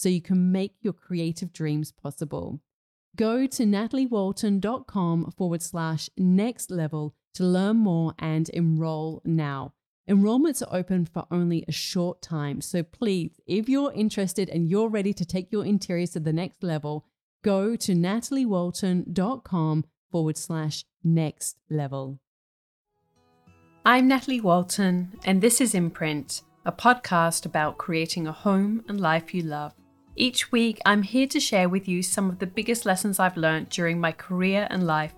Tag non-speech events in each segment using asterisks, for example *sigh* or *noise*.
so you can make your creative dreams possible. Go to nataliewalton.com forward slash next level to learn more and enroll now. Enrollments are open for only a short time, so please, if you're interested and you're ready to take your interiors to the next level, go to nataliewalton.com forward slash next level. I'm Natalie Walton, and this is Imprint, a podcast about creating a home and life you love. Each week, I'm here to share with you some of the biggest lessons I've learned during my career and life.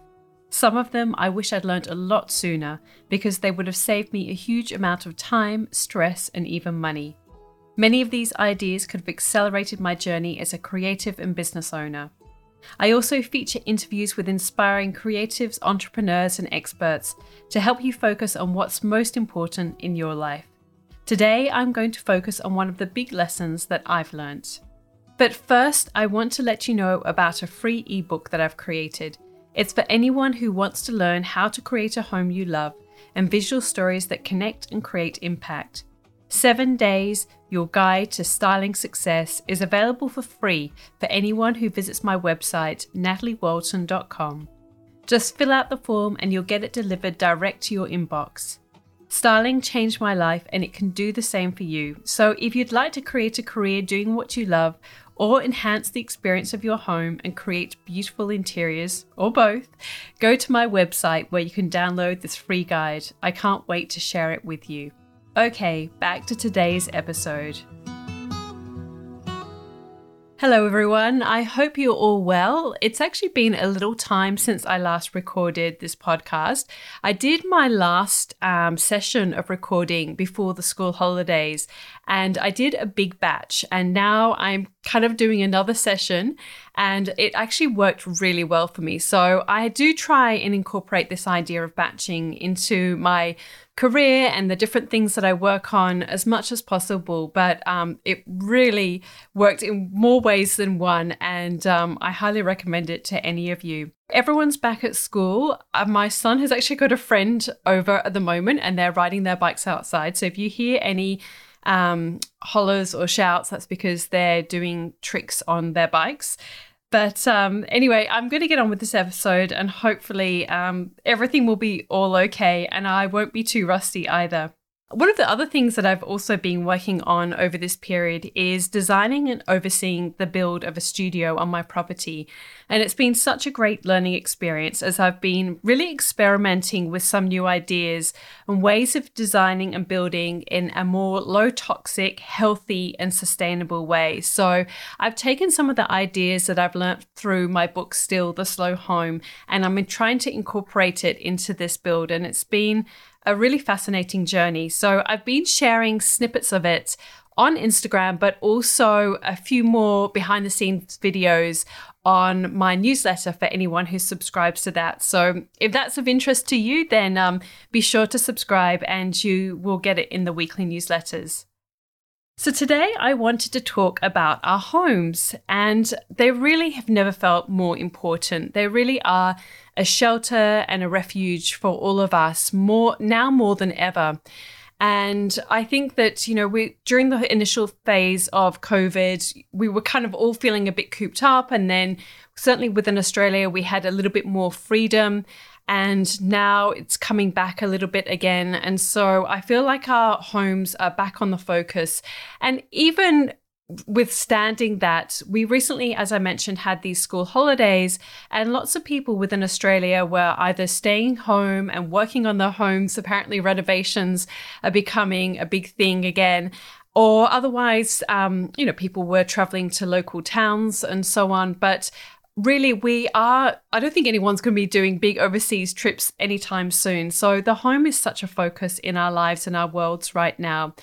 Some of them I wish I'd learned a lot sooner because they would have saved me a huge amount of time, stress, and even money. Many of these ideas could have accelerated my journey as a creative and business owner. I also feature interviews with inspiring creatives, entrepreneurs, and experts to help you focus on what's most important in your life. Today, I'm going to focus on one of the big lessons that I've learned. But first, I want to let you know about a free ebook that I've created. It's for anyone who wants to learn how to create a home you love and visual stories that connect and create impact. Seven Days, Your Guide to Styling Success, is available for free for anyone who visits my website, nataliewalton.com. Just fill out the form and you'll get it delivered direct to your inbox. Styling changed my life and it can do the same for you. So, if you'd like to create a career doing what you love or enhance the experience of your home and create beautiful interiors, or both, go to my website where you can download this free guide. I can't wait to share it with you. Okay, back to today's episode. Hello, everyone. I hope you're all well. It's actually been a little time since I last recorded this podcast. I did my last um, session of recording before the school holidays, and I did a big batch. And now I'm kind of doing another session, and it actually worked really well for me. So I do try and incorporate this idea of batching into my career and the different things that I work on as much as possible. But um, it really worked in more ways than one, and um, I highly recommend it to any of you. Everyone's back at school. Uh, my son has actually got a friend over at the moment, and they're riding their bikes outside. So if you hear any um, hollers or shouts, that's because they're doing tricks on their bikes. But um, anyway, I'm going to get on with this episode and hopefully um, everything will be all okay and I won't be too rusty either. One of the other things that I've also been working on over this period is designing and overseeing the build of a studio on my property. And it's been such a great learning experience as I've been really experimenting with some new ideas and ways of designing and building in a more low toxic, healthy, and sustainable way. So I've taken some of the ideas that I've learned through my book, Still the Slow Home, and I'm trying to incorporate it into this build. And it's been a really fascinating journey. So I've been sharing snippets of it on Instagram, but also a few more behind the scenes videos on my newsletter for anyone who subscribes to that. So if that's of interest to you, then um, be sure to subscribe and you will get it in the weekly newsletters. So, today I wanted to talk about our homes, and they really have never felt more important. They really are a shelter and a refuge for all of us, more now more than ever. And I think that, you know, we during the initial phase of COVID, we were kind of all feeling a bit cooped up. And then certainly within Australia, we had a little bit more freedom. And now it's coming back a little bit again. And so I feel like our homes are back on the focus. And even withstanding that, we recently, as I mentioned, had these school holidays, and lots of people within Australia were either staying home and working on their homes. Apparently, renovations are becoming a big thing again. Or otherwise, um, you know, people were traveling to local towns and so on. But really, we are, I don't think anyone's going to be doing big overseas trips anytime soon. So the home is such a focus in our lives and our worlds right now.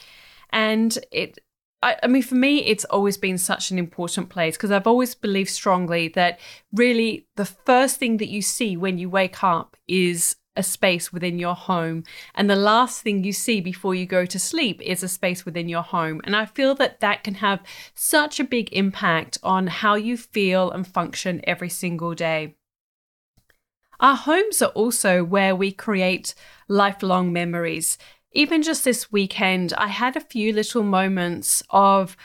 And it I, I mean, for me, it's always been such an important place because I've always believed strongly that really the first thing that you see when you wake up is a space within your home. And the last thing you see before you go to sleep is a space within your home. And I feel that that can have such a big impact on how you feel and function every single day. Our homes are also where we create lifelong memories even just this weekend, I had a few little moments of,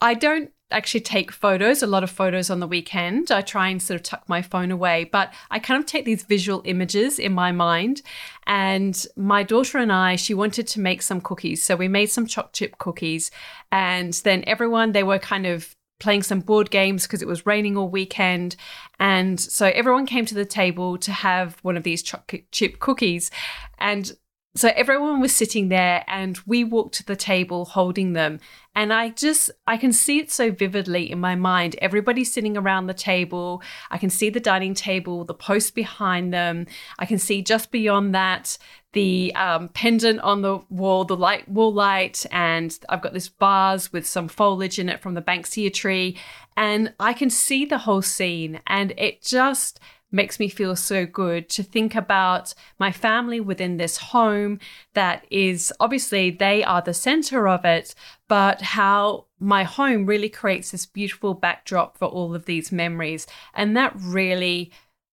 I don't actually take photos, a lot of photos on the weekend. I try and sort of tuck my phone away, but I kind of take these visual images in my mind. And my daughter and I, she wanted to make some cookies. So we made some choc chip cookies. And then everyone, they were kind of playing some board games because it was raining all weekend. And so everyone came to the table to have one of these chocolate chip cookies. And so everyone was sitting there and we walked to the table holding them. And I just, I can see it so vividly in my mind. Everybody's sitting around the table. I can see the dining table, the post behind them. I can see just beyond that the um, pendant on the wall, the light wall light, and I've got this vase with some foliage in it from the Banksia tree. And I can see the whole scene. And it just, makes me feel so good to think about my family within this home that is obviously they are the center of it, but how my home really creates this beautiful backdrop for all of these memories. And that really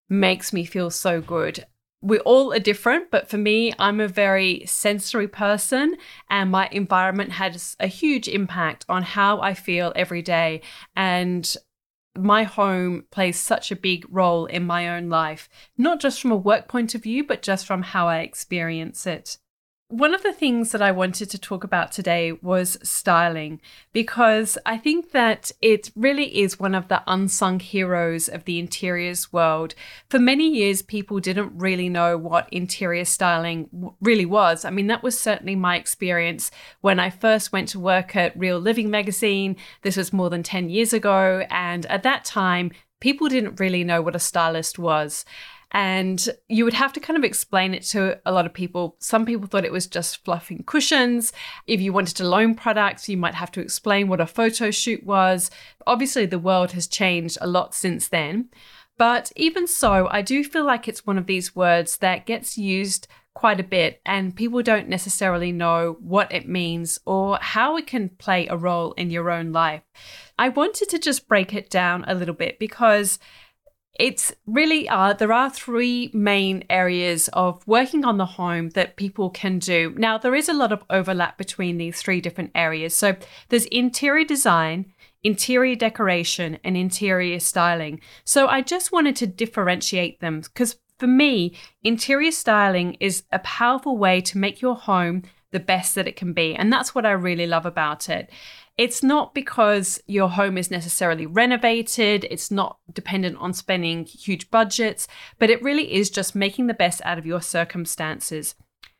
makes me feel so good. We all are different, but for me, I'm a very sensory person, and my environment has a huge impact on how I feel every day. And my home plays such a big role in my own life, not just from a work point of view, but just from how I experience it. One of the things that I wanted to talk about today was styling, because I think that it really is one of the unsung heroes of the interiors world. For many years, people didn't really know what interior styling really was. I mean, that was certainly my experience when I first went to work at Real Living magazine. This was more than 10 years ago. And at that time, people didn't really know what a stylist was. And you would have to kind of explain it to a lot of people. Some people thought it was just fluffing cushions. If you wanted to loan products, you might have to explain what a photo shoot was. Obviously, the world has changed a lot since then. But even so, I do feel like it's one of these words that gets used quite a bit, and people don't necessarily know what it means or how it can play a role in your own life. I wanted to just break it down a little bit because it's really uh, there are three main areas of working on the home that people can do. Now, there is a lot of overlap between these three different areas. So there's interior design, interior decoration and interior styling. So I just wanted to differentiate them because for me, interior styling is a powerful way to make your home the best that it can be. And that's what I really love about it. It's not because your home is necessarily renovated, it's not dependent on spending huge budgets, but it really is just making the best out of your circumstances.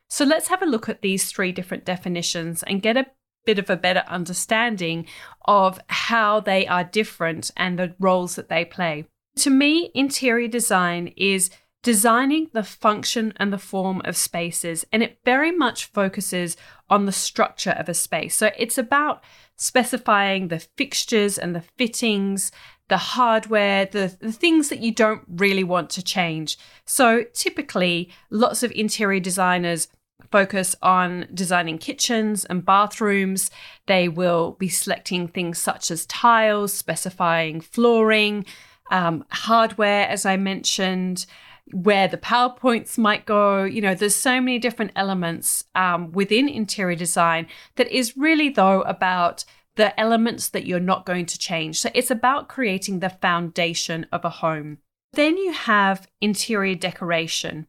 So let's have a look at these three different definitions and get a bit of a better understanding of how they are different and the roles that they play. To me, interior design is designing the function and the form of spaces, and it very much focuses on the structure of a space. So it's about specifying the fixtures and the fittings, the hardware, the, the things that you don't really want to change. So typically, lots of interior designers focus on designing kitchens and bathrooms. They will be selecting things such as tiles, specifying flooring, um, hardware, as I mentioned, where the PowerPoints might go. You know, there's so many different elements um, within interior design that is really, though, about the elements that you're not going to change. So it's about creating the foundation of a home. Then you have interior decoration.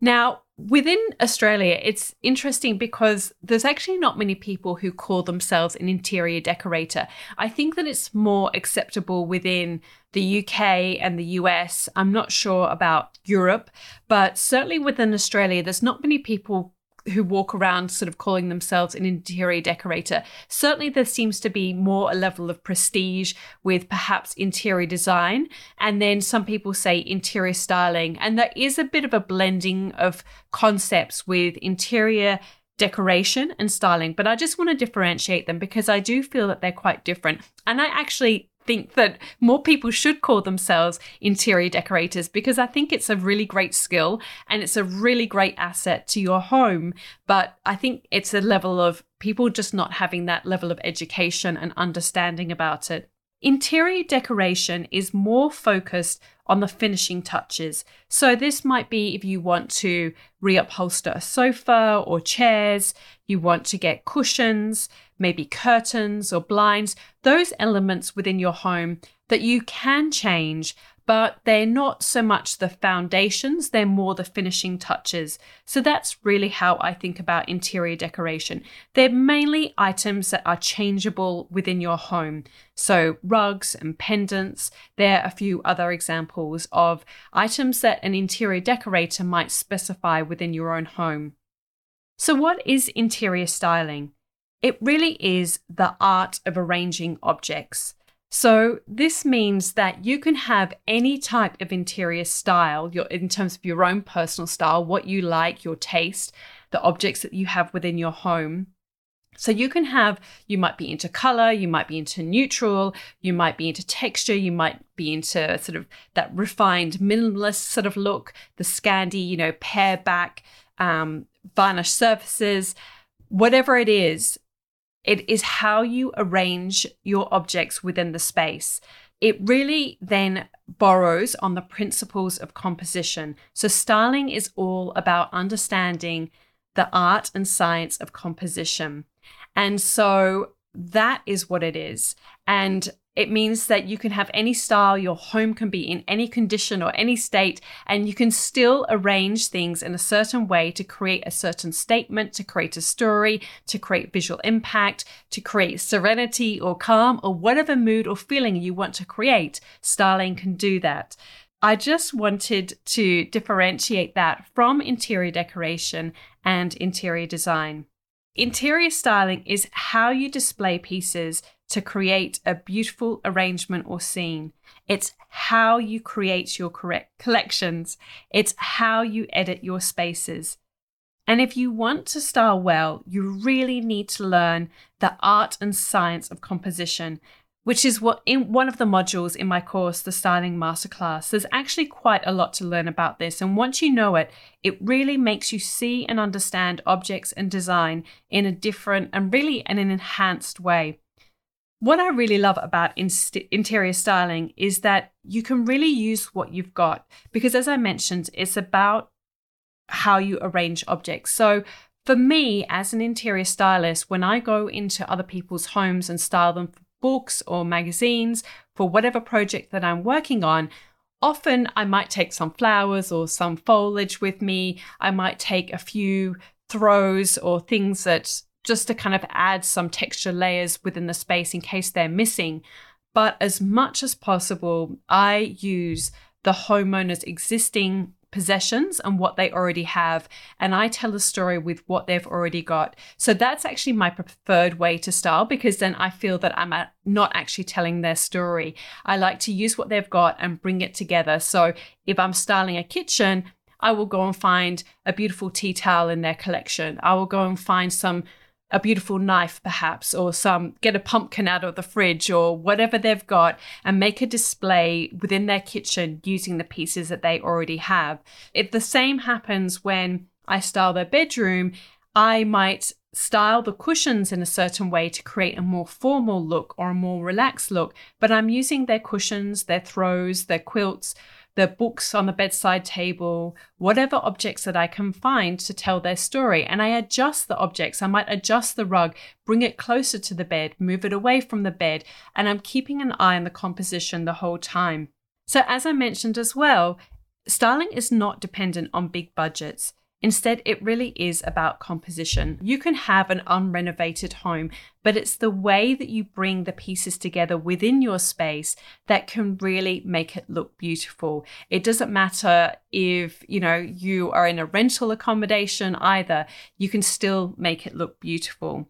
Now, within Australia, it's interesting because there's actually not many people who call themselves an interior decorator. I think that it's more acceptable within the UK and the US. I'm not sure about Europe, but certainly within Australia, there's not many people who walk around sort of calling themselves an interior decorator. Certainly, there seems to be more a level of prestige with perhaps interior design. And then some people say interior styling. And there is a bit of a blending of concepts with interior decoration and styling, but I just want to differentiate them because I do feel that they're quite different. And I actually think that more people should call themselves interior decorators because I think it's a really great skill and it's a really great asset to your home. But I think it's a level of people just not having that level of education and understanding about it. Interior decoration is more focused on the finishing touches. So, this might be if you want to reupholster a sofa or chairs, you want to get cushions, maybe curtains or blinds, those elements within your home that you can change but they're not so much the foundations, they're more the finishing touches. So that's really how I think about interior decoration. They're mainly items that are changeable within your home. So rugs and pendants, there are a few other examples of items that an interior decorator might specify within your own home. So, what is interior styling? It really is the art of arranging objects. So this means that you can have any type of interior style your, in terms of your own personal style, what you like, your taste, the objects that you have within your home. So you can have, you might be into color, you might be into neutral, you might be into texture, you might be into sort of that refined minimalist sort of look, the Scandi, you know, pair back, um, varnish surfaces, whatever it is, it is how you arrange your objects within the space. It really then borrows on the principles of composition. So, styling is all about understanding the art and science of composition. And so, that is what it is. And it means that you can have any style, your home can be in any condition or any state, and you can still arrange things in a certain way to create a certain statement, to create a story, to create visual impact, to create serenity or calm, or whatever mood or feeling you want to create. Styling can do that. I just wanted to differentiate that from interior decoration and interior design. Interior styling is how you display pieces to create a beautiful arrangement or scene. It's how you create your correct collections. It's how you edit your spaces. And if you want to style well, you really need to learn the art and science of composition, which is what in one of the modules in my course, the Styling Masterclass. There's actually quite a lot to learn about this. And once you know it, it really makes you see and understand objects and design in a different and really in an enhanced way. What I really love about interior styling is that you can really use what you've got because, as I mentioned, it's about how you arrange objects. So, for me, as an interior stylist, when I go into other people's homes and style them books or magazines for whatever project that I'm working on, often I might take some flowers or some foliage with me. I might take a few throws or things that just to kind of add some texture layers within the space in case they're missing. But as much as possible, I use the homeowner's existing possessions and what they already have. And I tell a story with what they've already got. So that's actually my preferred way to style because then I feel that I'm not actually telling their story. I like to use what they've got and bring it together. So if I'm styling a kitchen, I will go and find a beautiful tea towel in their collection. I will go and find some a beautiful knife, perhaps, or some get a pumpkin out of the fridge or whatever they've got and make a display within their kitchen using the pieces that they already have. If the same happens when I style their bedroom, I might style the cushions in a certain way to create a more formal look or a more relaxed look, but I'm using their cushions, their throws, their quilts the books on the bedside table, whatever objects that I can find to tell their story. And I adjust the objects. I might adjust the rug, bring it closer to the bed, move it away from the bed, and I'm keeping an eye on the composition the whole time. So, as I mentioned as well, styling is not dependent on big budgets. Instead, it really is about composition. You can have an unrenovated home, but it's the way that you bring the pieces together within your space that can really make it look beautiful. It doesn't matter if, you know, you are in a rental accommodation either. You can still make it look beautiful.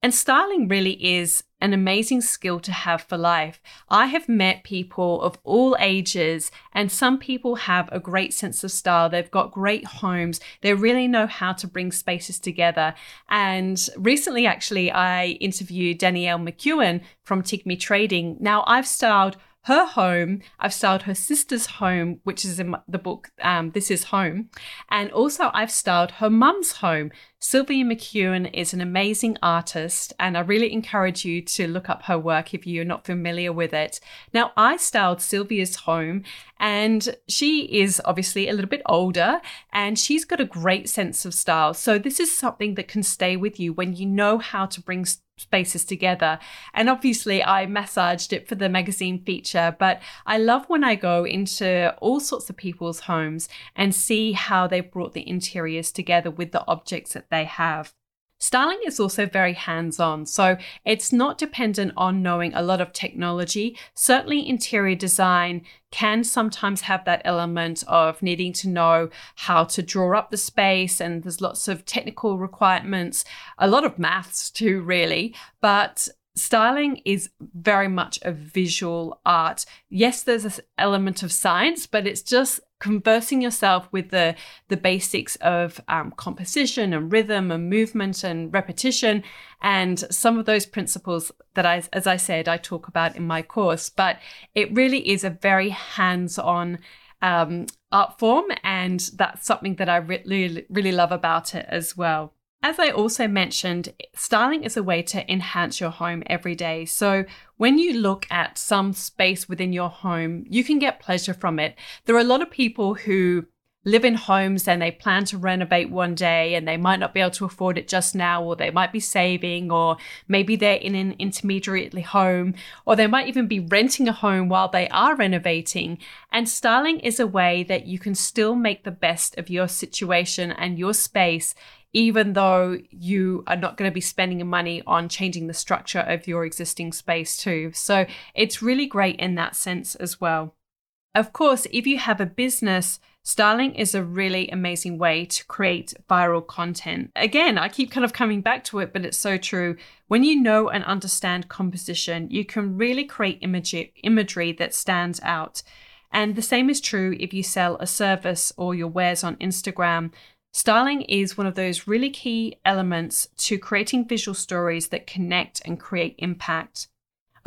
And styling really is an amazing skill to have for life. I have met people of all ages, and some people have a great sense of style. They've got great homes. They really know how to bring spaces together. And recently, actually, I interviewed Danielle McEwen from Tigmi Trading. Now, I've styled her home. I've styled her sister's home, which is in the book um, This Is Home. And also, I've styled her mum's home. Sylvia McEwen is an amazing artist, and I really encourage you to look up her work if you're not familiar with it. Now, I styled Sylvia's home, and she is obviously a little bit older, and she's got a great sense of style. So, this is something that can stay with you when you know how to bring spaces together. And obviously, I massaged it for the magazine feature, but I love when I go into all sorts of people's homes and see how they've brought the interiors together with the objects that they have. Styling is also very hands on, so it's not dependent on knowing a lot of technology. Certainly, interior design can sometimes have that element of needing to know how to draw up the space, and there's lots of technical requirements, a lot of maths *laughs* too, really. But styling is very much a visual art. Yes, there's an element of science, but it's just conversing yourself with the the basics of um, composition and rhythm and movement and repetition and some of those principles that I, as I said, I talk about in my course. But it really is a very hands-on um, art form, and that's something that I really really love about it as well. As I also mentioned, styling is a way to enhance your home every day. So, when you look at some space within your home, you can get pleasure from it. There are a lot of people who live in homes and they plan to renovate one day and they might not be able to afford it just now, or they might be saving, or maybe they're in an intermediate home, or they might even be renting a home while they are renovating. And styling is a way that you can still make the best of your situation and your space even though you are not going to be spending money on changing the structure of your existing space too. So it's really great in that sense as well. Of course, if you have a business, styling is a really amazing way to create viral content. Again, I keep kind of coming back to it, but it's so true. When you know and understand composition, you can really create imagery, imagery that stands out. And the same is true if you sell a service or your wares on Instagram. Styling is one of those really key elements to creating visual stories that connect and create impact.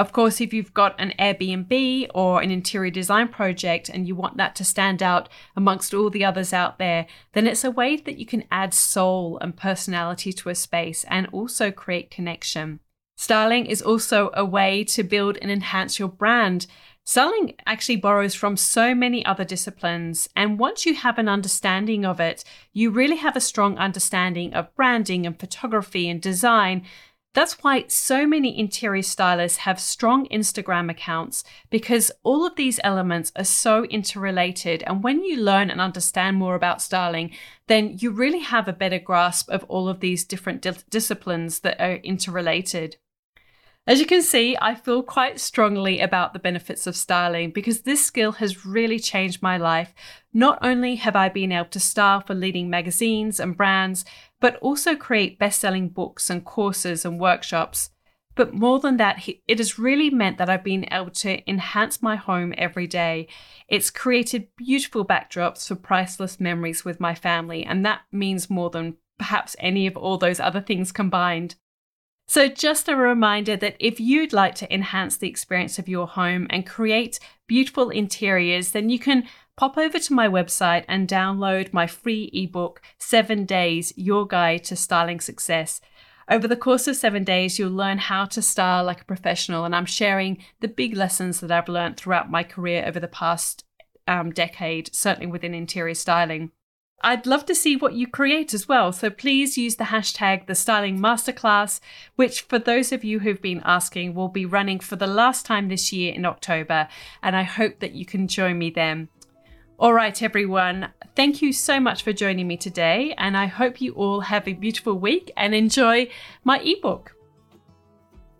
Of course, if you've got an Airbnb or an interior design project and you want that to stand out amongst all the others out there, then it's a way that you can add soul and personality to a space and also create connection. Styling is also a way to build and enhance your brand Styling actually borrows from so many other disciplines, and once you have an understanding of it, you really have a strong understanding of branding and photography and design. That's why so many interior stylists have strong Instagram accounts because all of these elements are so interrelated. And when you learn and understand more about styling, then you really have a better grasp of all of these different di- disciplines that are interrelated. As you can see, I feel quite strongly about the benefits of styling because this skill has really changed my life. Not only have I been able to style for leading magazines and brands, but also create best selling books and courses and workshops. But more than that, it has really meant that I've been able to enhance my home every day. It's created beautiful backdrops for priceless memories with my family, and that means more than perhaps any of all those other things combined. So, just a reminder that if you'd like to enhance the experience of your home and create beautiful interiors, then you can pop over to my website and download my free ebook, Seven Days Your Guide to Styling Success. Over the course of seven days, you'll learn how to style like a professional, and I'm sharing the big lessons that I've learned throughout my career over the past um, decade, certainly within interior styling. I'd love to see what you create as well. So please use the hashtag the styling masterclass, which for those of you who've been asking will be running for the last time this year in October. And I hope that you can join me then. All right, everyone. Thank you so much for joining me today. And I hope you all have a beautiful week and enjoy my ebook.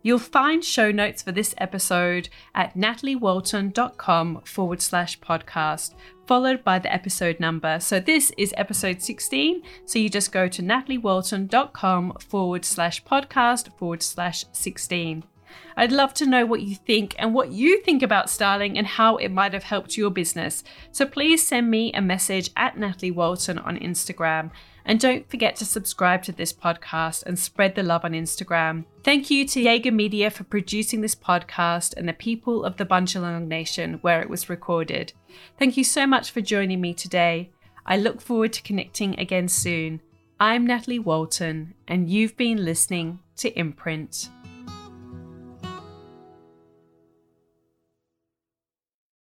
You'll find show notes for this episode at nataliewalton.com forward slash podcast, followed by the episode number. So this is episode 16. So you just go to nataliewalton.com forward slash podcast forward slash 16. I'd love to know what you think and what you think about styling and how it might have helped your business. So please send me a message at Natalie Walton on Instagram. And don't forget to subscribe to this podcast and spread the love on Instagram. Thank you to Jaeger Media for producing this podcast and the people of the Bundjalung Nation where it was recorded. Thank you so much for joining me today. I look forward to connecting again soon. I'm Natalie Walton, and you've been listening to Imprint.